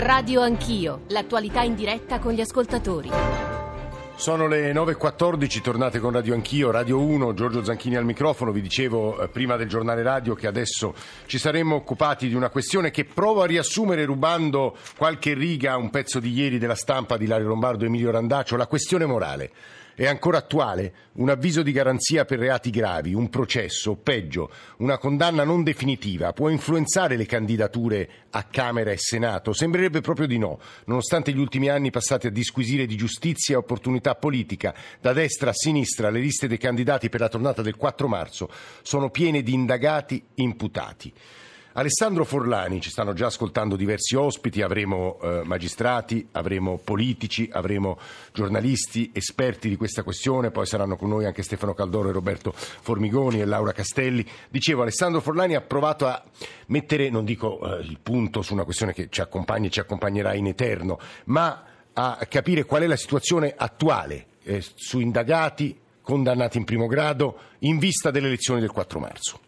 Radio Anch'io, l'attualità in diretta con gli ascoltatori. Sono le 9.14, tornate con Radio Anch'io, Radio 1, Giorgio Zanchini al microfono. Vi dicevo eh, prima del giornale radio che adesso ci saremmo occupati di una questione che provo a riassumere rubando qualche riga a un pezzo di ieri della stampa di Lario Lombardo e Emilio Randaccio, la questione morale. È ancora attuale un avviso di garanzia per reati gravi, un processo, o peggio, una condanna non definitiva può influenzare le candidature a Camera e Senato? Sembrerebbe proprio di no, nonostante gli ultimi anni passati a disquisire di giustizia e opportunità politica, da destra a sinistra le liste dei candidati per la tornata del 4 marzo sono piene di indagati imputati. Alessandro Forlani, ci stanno già ascoltando diversi ospiti, avremo eh, magistrati, avremo politici, avremo giornalisti, esperti di questa questione, poi saranno con noi anche Stefano Caldoro e Roberto Formigoni e Laura Castelli. Dicevo, Alessandro Forlani ha provato a mettere, non dico eh, il punto su una questione che ci accompagna e ci accompagnerà in eterno, ma a capire qual è la situazione attuale eh, su indagati, condannati in primo grado, in vista delle elezioni del 4 marzo.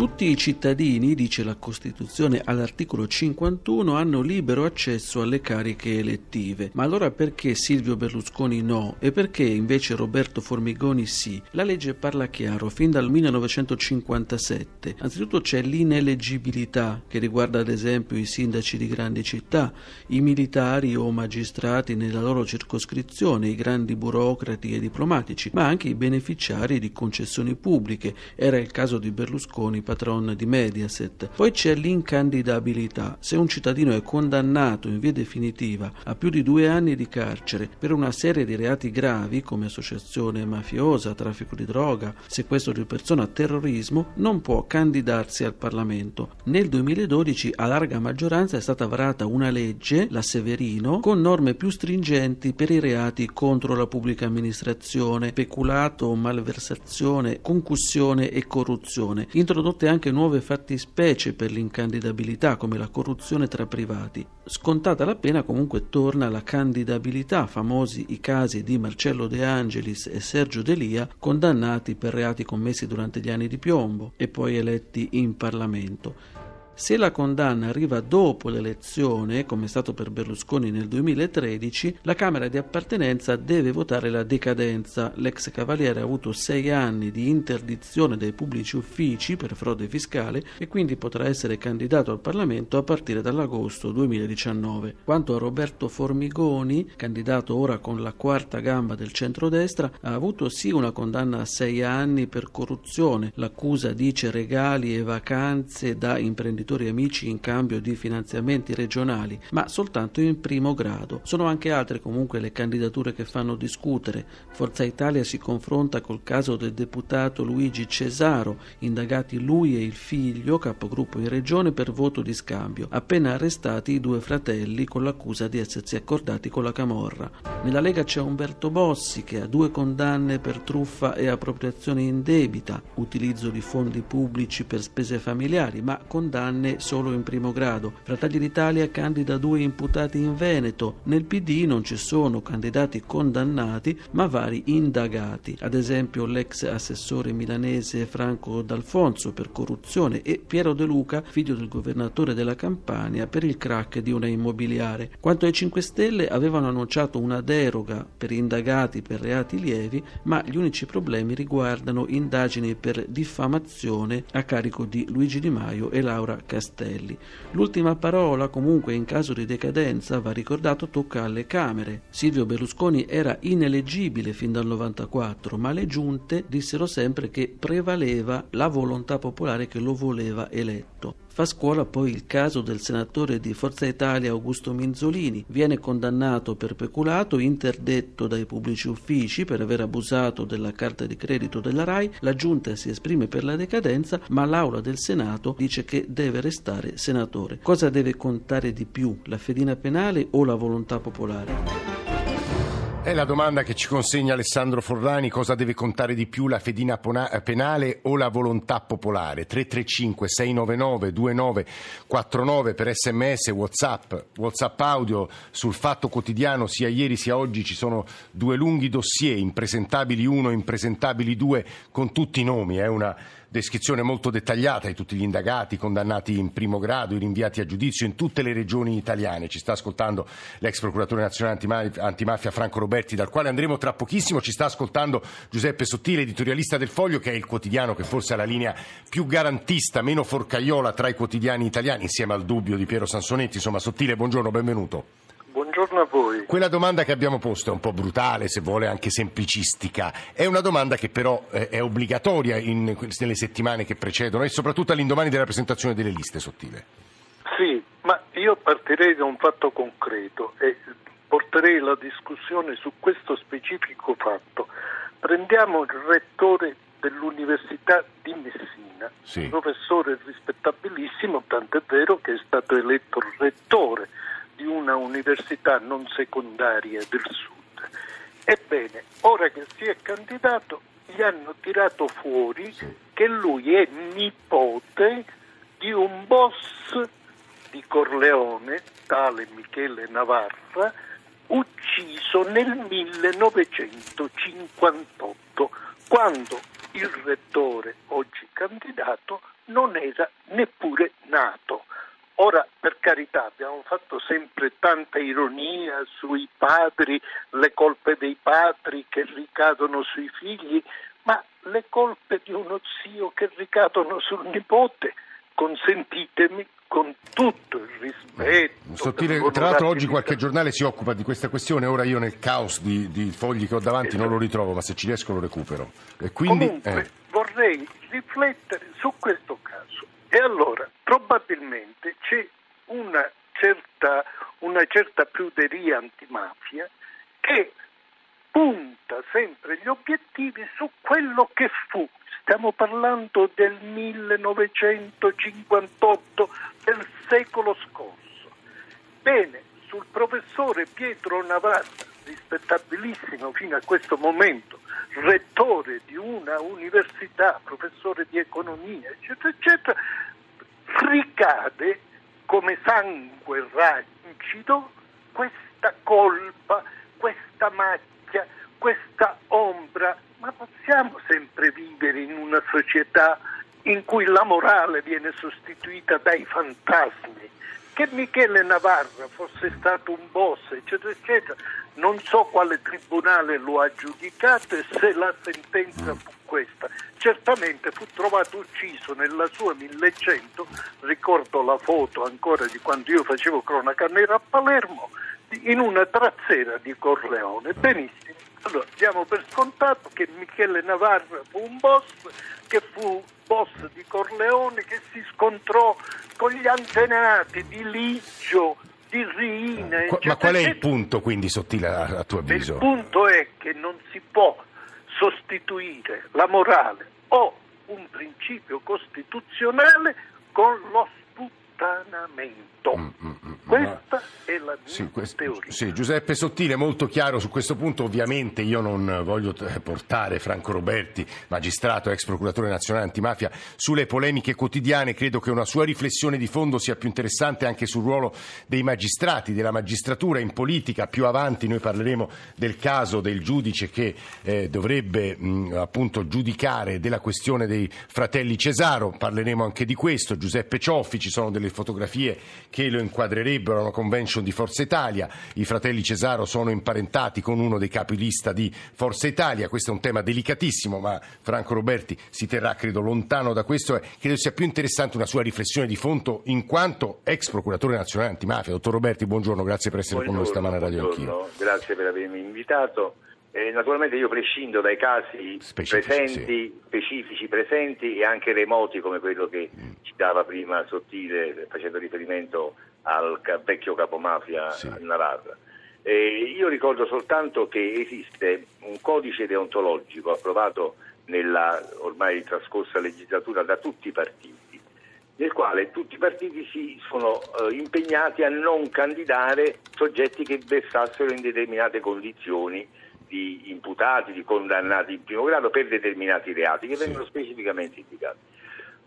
Tutti i cittadini, dice la Costituzione all'articolo 51, hanno libero accesso alle cariche elettive. Ma allora perché Silvio Berlusconi no e perché invece Roberto Formigoni sì? La legge parla chiaro fin dal 1957. Anzitutto c'è l'ineleggibilità che riguarda ad esempio i sindaci di grandi città, i militari o magistrati nella loro circoscrizione, i grandi burocrati e diplomatici, ma anche i beneficiari di concessioni pubbliche. Era il caso di Berlusconi patron di Mediaset. Poi c'è l'incandidabilità. Se un cittadino è condannato in via definitiva a più di due anni di carcere per una serie di reati gravi come associazione mafiosa, traffico di droga, sequestro di persona, terrorismo, non può candidarsi al Parlamento. Nel 2012 a larga maggioranza è stata varata una legge, la Severino, con norme più stringenti per i reati contro la pubblica amministrazione, peculato, malversazione, concussione e corruzione, introdotta introdotte anche nuove fattispecie per l'incandidabilità, come la corruzione tra privati. Scontata la pena, comunque torna la candidabilità, famosi i casi di Marcello De Angelis e Sergio Delia, condannati per reati commessi durante gli anni di piombo e poi eletti in Parlamento. Se la condanna arriva dopo l'elezione, come è stato per Berlusconi nel 2013, la Camera di appartenenza deve votare la decadenza. L'ex cavaliere ha avuto sei anni di interdizione dai pubblici uffici per frode fiscale e quindi potrà essere candidato al Parlamento a partire dall'agosto 2019. Quanto a Roberto Formigoni, candidato ora con la quarta gamba del centrodestra, ha avuto sì una condanna a sei anni per corruzione. L'accusa dice regali e vacanze da imprenditori imprenditori amici in cambio di finanziamenti regionali, ma soltanto in primo grado. Sono anche altre comunque le candidature che fanno discutere. Forza Italia si confronta col caso del deputato Luigi Cesaro, indagati lui e il figlio, capogruppo in regione, per voto di scambio, appena arrestati i due fratelli con l'accusa di essersi accordati con la Camorra. Nella Lega c'è Umberto Bossi che ha due condanne per truffa e appropriazione indebita, utilizzo di fondi pubblici per spese familiari, ma condanne condanne solo in primo grado. Fratelli d'Italia candida due imputati in Veneto. Nel PD non ci sono candidati condannati, ma vari indagati. Ad esempio l'ex assessore milanese Franco D'Alfonso per corruzione e Piero De Luca, figlio del governatore della Campania, per il crack di una immobiliare. Quanto ai 5 Stelle avevano annunciato una deroga per indagati per reati lievi, ma gli unici problemi riguardano indagini per diffamazione a carico di Luigi Di Maio e Laura Castelli. L'ultima parola, comunque in caso di decadenza, va ricordato, tocca alle Camere. Silvio Berlusconi era ineleggibile fin dal 94, ma le giunte dissero sempre che prevaleva la volontà popolare che lo voleva eletto. Fa scuola poi il caso del senatore di Forza Italia Augusto Minzolini. Viene condannato per peculato, interdetto dai pubblici uffici per aver abusato della carta di credito della RAI. La giunta si esprime per la decadenza, ma l'Aula del Senato dice che deve restare senatore. Cosa deve contare di più, la fedina penale o la volontà popolare? È la domanda che ci consegna Alessandro Forlani, cosa deve contare di più la fedina penale o la volontà popolare? 335 699 2949 per sms, whatsapp, whatsapp audio sul Fatto Quotidiano, sia ieri sia oggi ci sono due lunghi dossier, impresentabili 1 impresentabili 2 con tutti i nomi, è una descrizione molto dettagliata di tutti gli indagati, condannati in primo grado, i rinviati a giudizio in tutte le regioni italiane. Ci sta ascoltando l'ex procuratore nazionale antimafia Franco Roberti, dal quale andremo tra pochissimo. Ci sta ascoltando Giuseppe Sottile, editorialista del Foglio, che è il quotidiano che forse ha la linea più garantista, meno forcaiola tra i quotidiani italiani, insieme al dubbio di Piero Sansonetti. Insomma, Sottile, buongiorno, benvenuto. Buongiorno a voi. Quella domanda che abbiamo posto è un po' brutale, se vuole anche semplicistica. È una domanda che però eh, è obbligatoria in, nelle settimane che precedono e soprattutto all'indomani della presentazione delle liste, Sottile. Sì, ma io partirei da un fatto concreto e porterei la discussione su questo specifico fatto. Prendiamo il rettore dell'Università di Messina, sì. professore rispettabilissimo, tant'è vero che è stato eletto rettore di una università non secondaria del sud. Ebbene, ora che si è candidato, gli hanno tirato fuori che lui è nipote di un boss di Corleone, tale Michele Navarra, ucciso nel 1958, quando il rettore, oggi candidato, non era neppure nato. Ora, carità, abbiamo fatto sempre tanta ironia sui padri, le colpe dei padri che ricadono sui figli, ma le colpe di uno zio che ricadono sul nipote, consentitemi, con tutto il rispetto. Sottile, tra l'altro oggi qualche giornale si occupa di questa questione, ora io nel caos di, di fogli che ho davanti non lo ritrovo, ma se ci riesco lo recupero. E quindi, Comunque eh. vorrei riflettere su questo caso. E allora, probabilmente c'è una certa, una certa pruderia antimafia che punta sempre gli obiettivi su quello che fu. Stiamo parlando del 1958, del secolo scorso. Bene, sul professore Pietro Navarra, rispettabilissimo fino a questo momento, rettore di una università, professore di economia, eccetera, eccetera, ricade come sangue rancido questa colpa, questa macchia, questa ombra. Ma possiamo sempre vivere in una società in cui la morale viene sostituita dai fantasmi? Che Michele Navarra fosse stato un boss, eccetera, eccetera, non so quale tribunale lo ha giudicato e se la sentenza fu questa. Certamente fu trovato ucciso nella sua 1100, ricordo la foto ancora di quando io facevo cronaca nera a Palermo, in una trazzera di Corleone. Benissimo. Allora, diamo per scontato che Michele Navarra fu un boss, che fu boss di Corleone, che si scontrò con gli antenati di Ligio, di Riina. Ma qual è il punto quindi sottile a, a tuo avviso? Il punto è che non si può sostituire la morale o un principio costituzionale con lo sputtanamento. Mm, mm, mm, Questa è la mia sì, questo, teoria. Sì, Giuseppe Sottile, molto chiaro su questo punto. Ovviamente io non voglio portare Franco Roberti, magistrato, ex procuratore nazionale antimafia, sulle polemiche quotidiane. Credo che una sua riflessione di fondo sia più interessante anche sul ruolo dei magistrati, della magistratura in politica. Più avanti noi parleremo del caso del giudice che eh, dovrebbe mh, appunto giudicare della questione dei fratelli Cesaro. Parleremo anche di questo. Giuseppe Cioffi, ci sono delle fotografie che lo inquadrerebbero a una convention di Forza Italia. I fratelli Cesaro sono imparentati con uno dei capilista di Forza Italia. Questo è un tema delicatissimo, ma Franco Roberti si terrà, credo, lontano da questo e credo sia più interessante una sua riflessione di fondo in quanto ex procuratore nazionale antimafia. Dottor Roberti, buongiorno, grazie per essere buongiorno, con noi stamane a Radio Anch'io. Grazie per avermi invitato. Eh, naturalmente io prescindo dai casi specifici, presenti, sì. specifici, presenti e anche remoti come quello che mm. citava prima Sottile facendo riferimento al vecchio capomafia sì. Navarra. Eh, io ricordo soltanto che esiste un codice deontologico approvato nella ormai trascorsa legislatura da tutti i partiti, nel quale tutti i partiti si sono eh, impegnati a non candidare soggetti che versassero in determinate condizioni di imputati, di condannati in primo grado per determinati reati che sì. vengono specificamente indicati.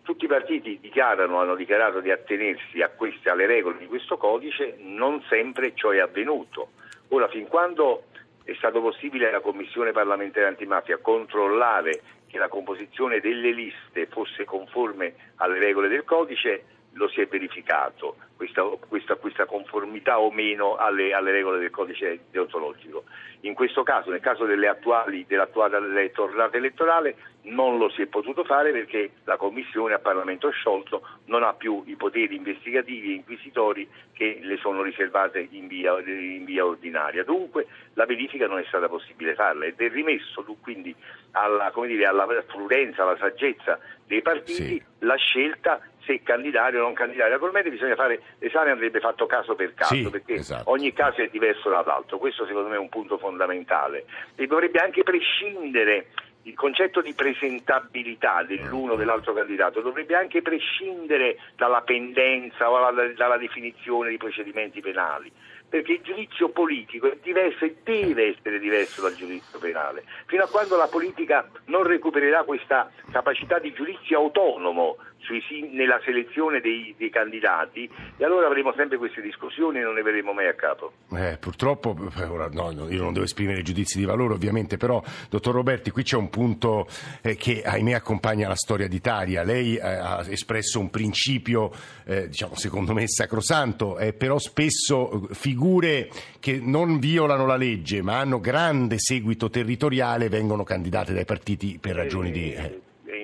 Tutti i partiti dichiarano, hanno dichiarato di attenersi queste, alle regole di questo codice, non sempre ciò è avvenuto. Ora, fin quando è stato possibile alla Commissione parlamentare antimafia controllare che la composizione delle liste fosse conforme alle regole del codice lo si è verificato, questa, questa, questa conformità o meno alle, alle, regole del codice deontologico. In questo caso, nel caso attuali, dell'attuale tornata elettorale, non lo si è potuto fare perché la Commissione a Parlamento sciolto non ha più i poteri investigativi e inquisitori che le sono riservate in via, in via ordinaria. Dunque la verifica non è stata possibile farla ed è rimesso quindi alla, dire, alla prudenza, alla saggezza dei partiti sì. la scelta se candidare o non candidare. Naturalmente bisogna fare l'esame, andrebbe fatto caso per caso, sì, perché esatto. ogni caso è diverso dall'altro. Questo secondo me è un punto fondamentale. E dovrebbe anche prescindere il concetto di presentabilità dell'uno o dell'altro candidato dovrebbe anche prescindere dalla pendenza o dalla, dalla definizione di procedimenti penali perché il giudizio politico è diverso e deve essere diverso dal giudizio penale. Fino a quando la politica non recupererà questa capacità di giudizio autonomo sui, nella selezione dei, dei, candidati e allora avremo sempre queste discussioni e non ne vedremo mai a capo. Eh, purtroppo, eh, ora, no, io non devo esprimere giudizi di valore ovviamente, però dottor Roberti qui c'è un punto eh, che ahimè accompagna la storia d'Italia. Lei eh, ha espresso un principio, eh, diciamo secondo me sacrosanto, eh, però spesso figure che non violano la legge ma hanno grande seguito territoriale vengono candidate dai partiti per ragioni di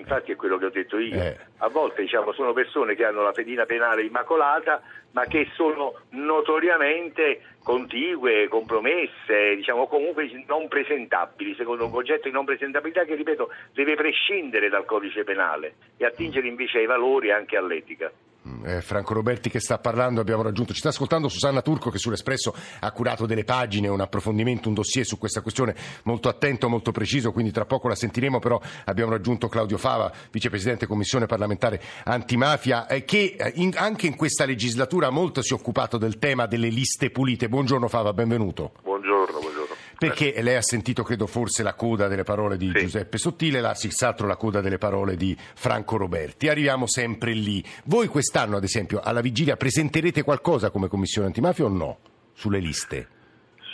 infatti è quello che ho detto io. Eh. A volte diciamo, sono persone che hanno la fedina penale immacolata, ma che sono notoriamente contigue, compromesse, diciamo comunque non presentabili, secondo un concetto di non presentabilità che, ripeto, deve prescindere dal codice penale e attingere invece ai valori e anche all'etica. Eh, Franco Roberti che sta parlando, abbiamo raggiunto, ci sta ascoltando Susanna Turco che sull'Espresso ha curato delle pagine, un approfondimento, un dossier su questa questione molto attento, molto preciso, quindi tra poco la sentiremo, però abbiamo raggiunto Claudio Fava, vicepresidente Commissione parlamentare antimafia, eh, che eh, in, anche in questa legislatura molto si è occupato del tema delle liste pulite. Buongiorno Fava, benvenuto. Buongiorno, buongiorno. Perché lei ha sentito, credo, forse la coda delle parole di sì. Giuseppe Sottile, la, senz'altro la coda delle parole di Franco Roberti. Arriviamo sempre lì. Voi quest'anno, ad esempio, alla vigilia presenterete qualcosa come Commissione antimafia o no? Sulle liste?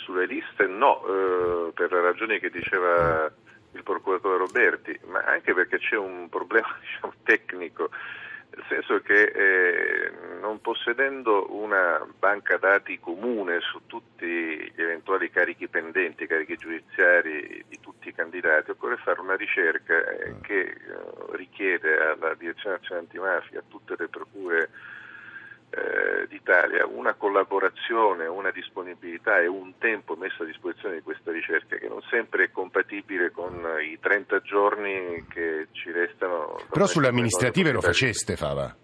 Sulle liste no, eh, per le ragioni che diceva il procuratore Roberti, ma anche perché c'è un problema diciamo, tecnico nel senso che eh, non possedendo una banca dati comune su tutti gli eventuali carichi pendenti, carichi giudiziari di tutti i candidati, occorre fare una ricerca eh, che eh, richiede alla Direzione Nazionale Antimafia, a tutte le procure eh, d'Italia una collaborazione, una disponibilità e un tempo messo a disposizione di questa ricerca che non sempre è compatibile con i 30 giorni che ci restano. Però sulle amministrative lo faceste, Fava?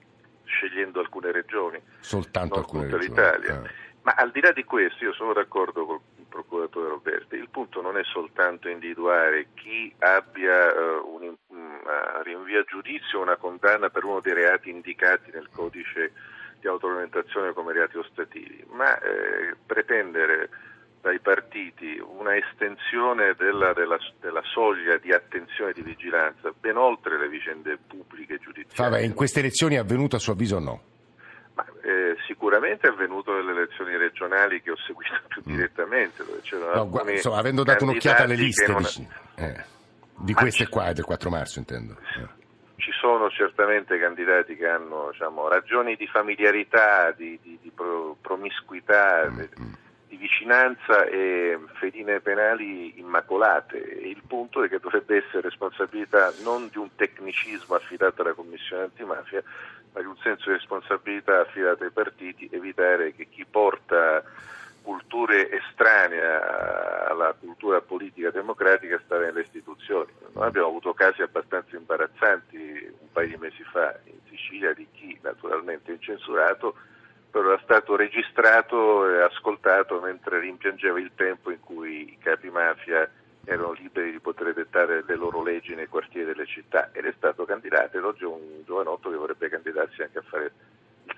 Scegliendo alcune regioni. Soltanto alcune regioni. Eh. Ma al di là di questo, io sono d'accordo con il procuratore Roberti, il punto non è soltanto individuare chi abbia uh, un, un rinvio a giudizio o una condanna per uno dei reati indicati nel codice di autoregolamentazione come reati ostativi, ma eh, pretendere dai partiti una estensione della, della, della, soglia di attenzione e di vigilanza ben oltre le vicende pubbliche e giudiziarie. Fava, in queste elezioni è avvenuto a suo avviso o no? Ma, eh, sicuramente è avvenuto nelle elezioni regionali che ho seguito più mm. direttamente. Dove no, guarda, insomma, avendo dato un'occhiata alle liste non... dici, eh, di queste qua del 4 marzo intendo. Eh ci sono certamente candidati che hanno diciamo, ragioni di familiarità, di, di, di promiscuità, mm, mm. di vicinanza e fedine penali immacolate. il punto è che dovrebbe essere responsabilità non di un tecnicismo affidato alla Commissione antimafia, ma di un senso di responsabilità affidato ai partiti, evitare che chi porta culture estranee alla cultura politica democratica sta nelle istituzioni. Noi abbiamo avuto casi abbastanza imbarazzanti un paio di mesi fa in Sicilia di chi naturalmente incensurato però era stato registrato e ascoltato mentre rimpiangeva il tempo in cui i capi mafia erano liberi di poter dettare le loro leggi nei quartieri delle città ed è stato candidato ed oggi è un giovanotto che vorrebbe candidarsi anche a fare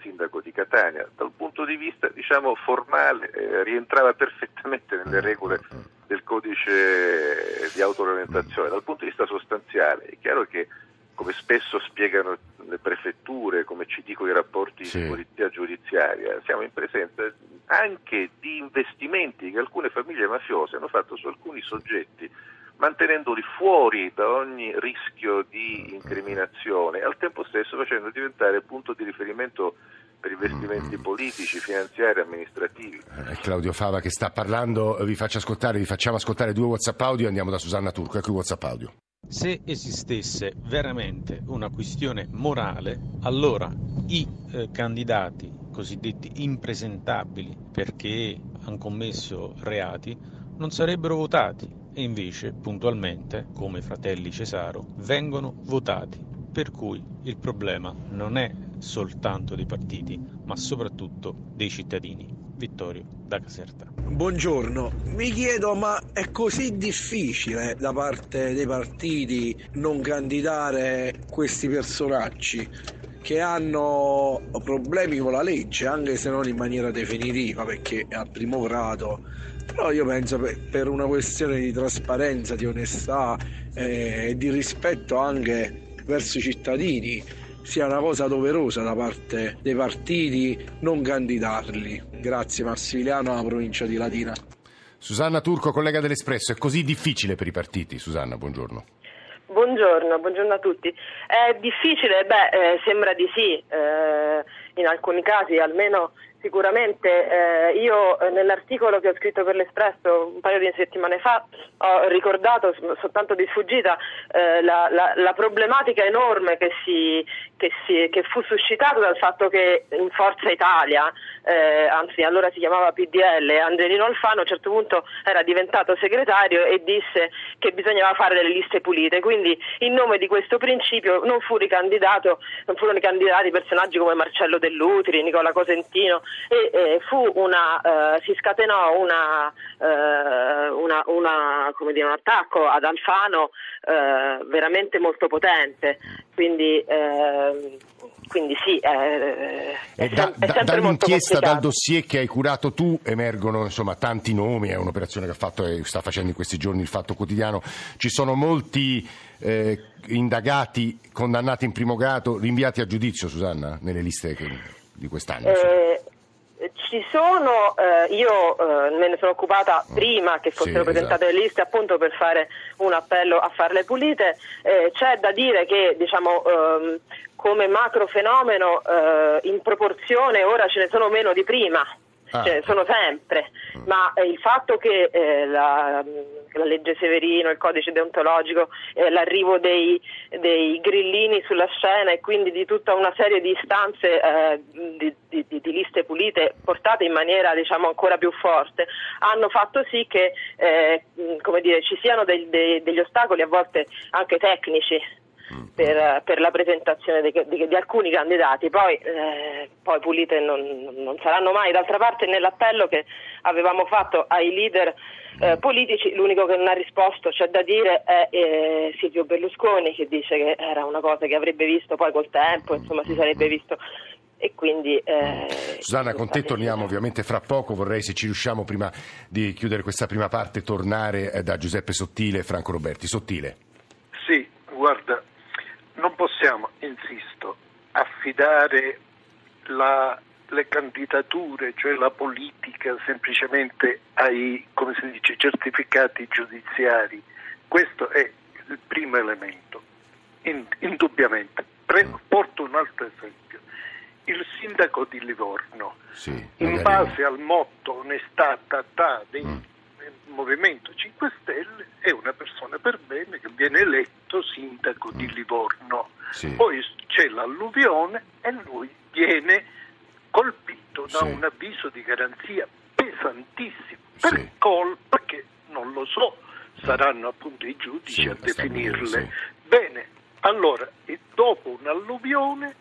sindaco di Catania. Dal punto di vista diciamo, formale eh, rientrava perfettamente nelle regole del codice di autoregolamentazione. Dal punto di vista sostanziale è chiaro che come spesso spiegano le prefetture, come ci dicono i rapporti sì. di polizia giudiziaria, siamo in presenza anche di investimenti che alcune famiglie mafiose hanno fatto su alcuni soggetti mantenendoli fuori da ogni rischio di incriminazione, al tempo stesso facendo diventare punto di riferimento per investimenti politici, finanziari, amministrativi. Eh, Claudio Fava che sta parlando, vi faccio ascoltare, vi facciamo ascoltare due WhatsApp audio e andiamo da Susanna Turco. Ecco il WhatsApp audio. Se esistesse veramente una questione morale, allora i eh, candidati cosiddetti impresentabili perché hanno commesso reati non sarebbero votati e invece puntualmente, come fratelli Cesaro, vengono votati. Per cui il problema non è soltanto dei partiti, ma soprattutto dei cittadini. Vittorio da Caserta. Buongiorno, mi chiedo ma è così difficile da parte dei partiti non candidare questi personaggi che hanno problemi con la legge, anche se non in maniera definitiva, perché è al primo grado. Però io penso per una questione di trasparenza, di onestà eh, e di rispetto anche verso i cittadini sia una cosa doverosa da parte dei partiti non candidarli. Grazie Massimiliano, alla provincia di Latina. Susanna Turco, collega dell'Espresso, è così difficile per i partiti? Susanna, buongiorno. Buongiorno, buongiorno a tutti. È difficile? Beh, eh, sembra di sì, eh, in alcuni casi almeno Sicuramente eh, io eh, nell'articolo che ho scritto per l'Espresso un paio di settimane fa ho ricordato soltanto di sfuggita eh, la, la, la, problematica enorme che, si, che, si, che, fu suscitata dal fatto che in Forza Italia, eh, anzi allora si chiamava PDL, Angelino Alfano a un certo punto era diventato segretario e disse che bisognava fare delle liste pulite, quindi in nome di questo principio non, fu non furono ricandidati personaggi come Marcello Dell'Utri, Nicola Cosentino e eh, una, eh, si scatenò una, eh, una, dire, un attacco ad Alfano eh, veramente molto potente. Quindi, eh, quindi sì, è, è, da, da, dall'inchiesta, dal dossier che hai curato tu, emergono insomma, tanti nomi, è un'operazione che ha fatto e sta facendo in questi giorni il Fatto Quotidiano. Ci sono molti eh, indagati, condannati in primo grado, rinviati a giudizio, Susanna, nelle liste che, di quest'anno. Eh, ci sono, eh, io eh, me ne sono occupata prima che fossero sì, presentate esatto. le liste appunto per fare un appello a farle pulite, eh, c'è da dire che diciamo, ehm, come macro fenomeno eh, in proporzione ora ce ne sono meno di prima ah. cioè, sono sempre, mm. ma eh, il fatto che eh, la, la, legge Severino, il codice deontologico, eh, l'arrivo dei, dei, grillini sulla scena e quindi di tutta una serie di istanze eh, di, di, di, liste pulite portate in maniera diciamo, ancora più forte, hanno fatto sì che eh, dire, ci siano dei, dei, degli ostacoli a volte anche tecnici per, per la presentazione di, di, di, alcuni candidati, poi, eh, poi pulite non, non, saranno mai. D'altra parte nell'appello che avevamo fatto ai leader eh, politici l'unico che non ha risposto, c'è da dire, è eh, Silvio Berlusconi che dice che era una cosa che avrebbe visto poi col tempo, insomma si sarebbe visto e quindi... Eh, Susanna, con te torniamo ovviamente fra poco, vorrei se ci riusciamo prima di chiudere questa prima parte tornare eh, da Giuseppe Sottile e Franco Roberti. Sottile. Possiamo, insisto, affidare la, le candidature, cioè la politica, semplicemente ai dice, certificati giudiziari. Questo è il primo elemento, indubbiamente. Pre- porto un altro esempio. Il sindaco di Livorno, sì, in base al motto onestà, tatà dei mm Movimento 5 Stelle è una persona per bene che viene eletto sindaco di Livorno. Sì. Poi c'è l'alluvione e lui viene colpito da sì. un avviso di garanzia pesantissimo per sì. colpa che non lo so, saranno appunto i giudici a definirle. Bene, allora dopo un'alluvione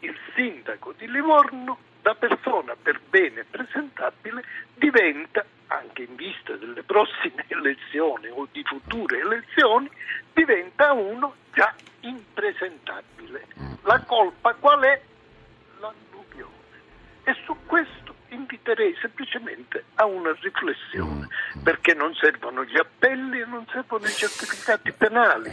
il sindaco di Livorno da persona per bene presentabile diventa anche in vista delle prossime elezioni o di future elezioni, diventa uno già impresentabile. La colpa qual è? L'alluvione. E su questo inviterei semplicemente a una riflessione, perché non servono gli appelli e non servono i certificati penali.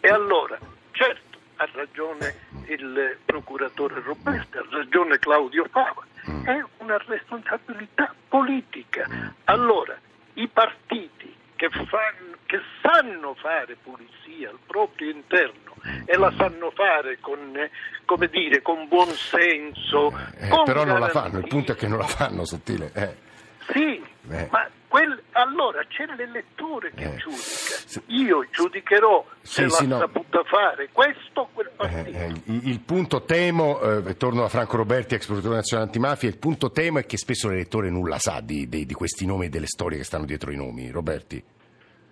E allora, certo, ha ragione il procuratore Roberto, ha ragione Claudio Fava, è una responsabilità politica. Allora, i partiti che, fanno, che sanno fare pulizia al proprio interno e la sanno fare con, come dire, con buon senso. Eh, però non la fanno, il punto è che non la fanno, sottile. Eh. Sì, eh. ma quel, allora c'è l'elettore che eh. giudica. Io giudicherò se l'ha sì, no. saputa fare questo o quel partito. Eh, il, il, punto temo, eh, torno a Franco Roberti, ex procuratore nazionale antimafia, il punto temo è che spesso l'elettore nulla sa di, di, di questi nomi e delle storie che stanno dietro i nomi. Roberti.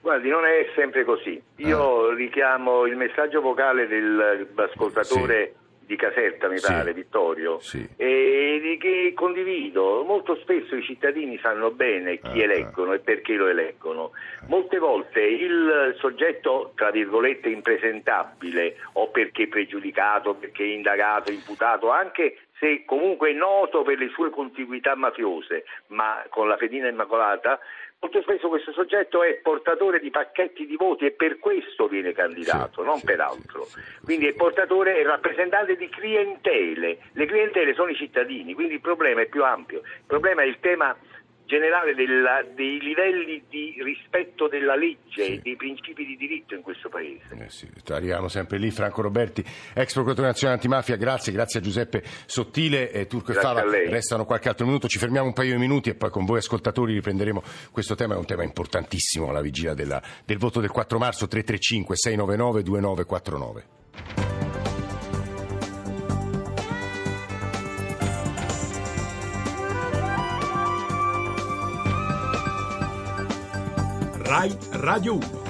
Guardi, non è sempre così. Io ah. richiamo il messaggio vocale dell'ascoltatore sì di Caserta, mi pare, Vittorio, sì. e che condivido. Molto spesso i cittadini sanno bene chi ah, eleggono ah. e perché lo eleggono. Molte volte il soggetto, tra virgolette, impresentabile o perché pregiudicato, perché indagato, imputato, anche se comunque è noto per le sue contiguità mafiose, ma con la fedina immacolata, molto spesso questo soggetto è portatore di pacchetti di voti e per questo viene candidato, sì, non sì, per altro. Sì, quindi è portatore e rappresentante di clientele. Le clientele sono i cittadini, quindi il problema è più ampio. Il problema è il tema generale della, dei livelli di rispetto della legge e dei principi di diritto in questo Paese. Eh sì, arriviamo sempre lì. Franco Roberti, ex procuratore nazionale antimafia, grazie, grazie a Giuseppe Sottile, e Turco e Fava. Restano qualche altro minuto, ci fermiamo un paio di minuti e poi con voi ascoltatori riprenderemo questo tema, è un tema importantissimo alla vigilia della, del voto del 4 marzo 335 699 2949. Rai Radio 1.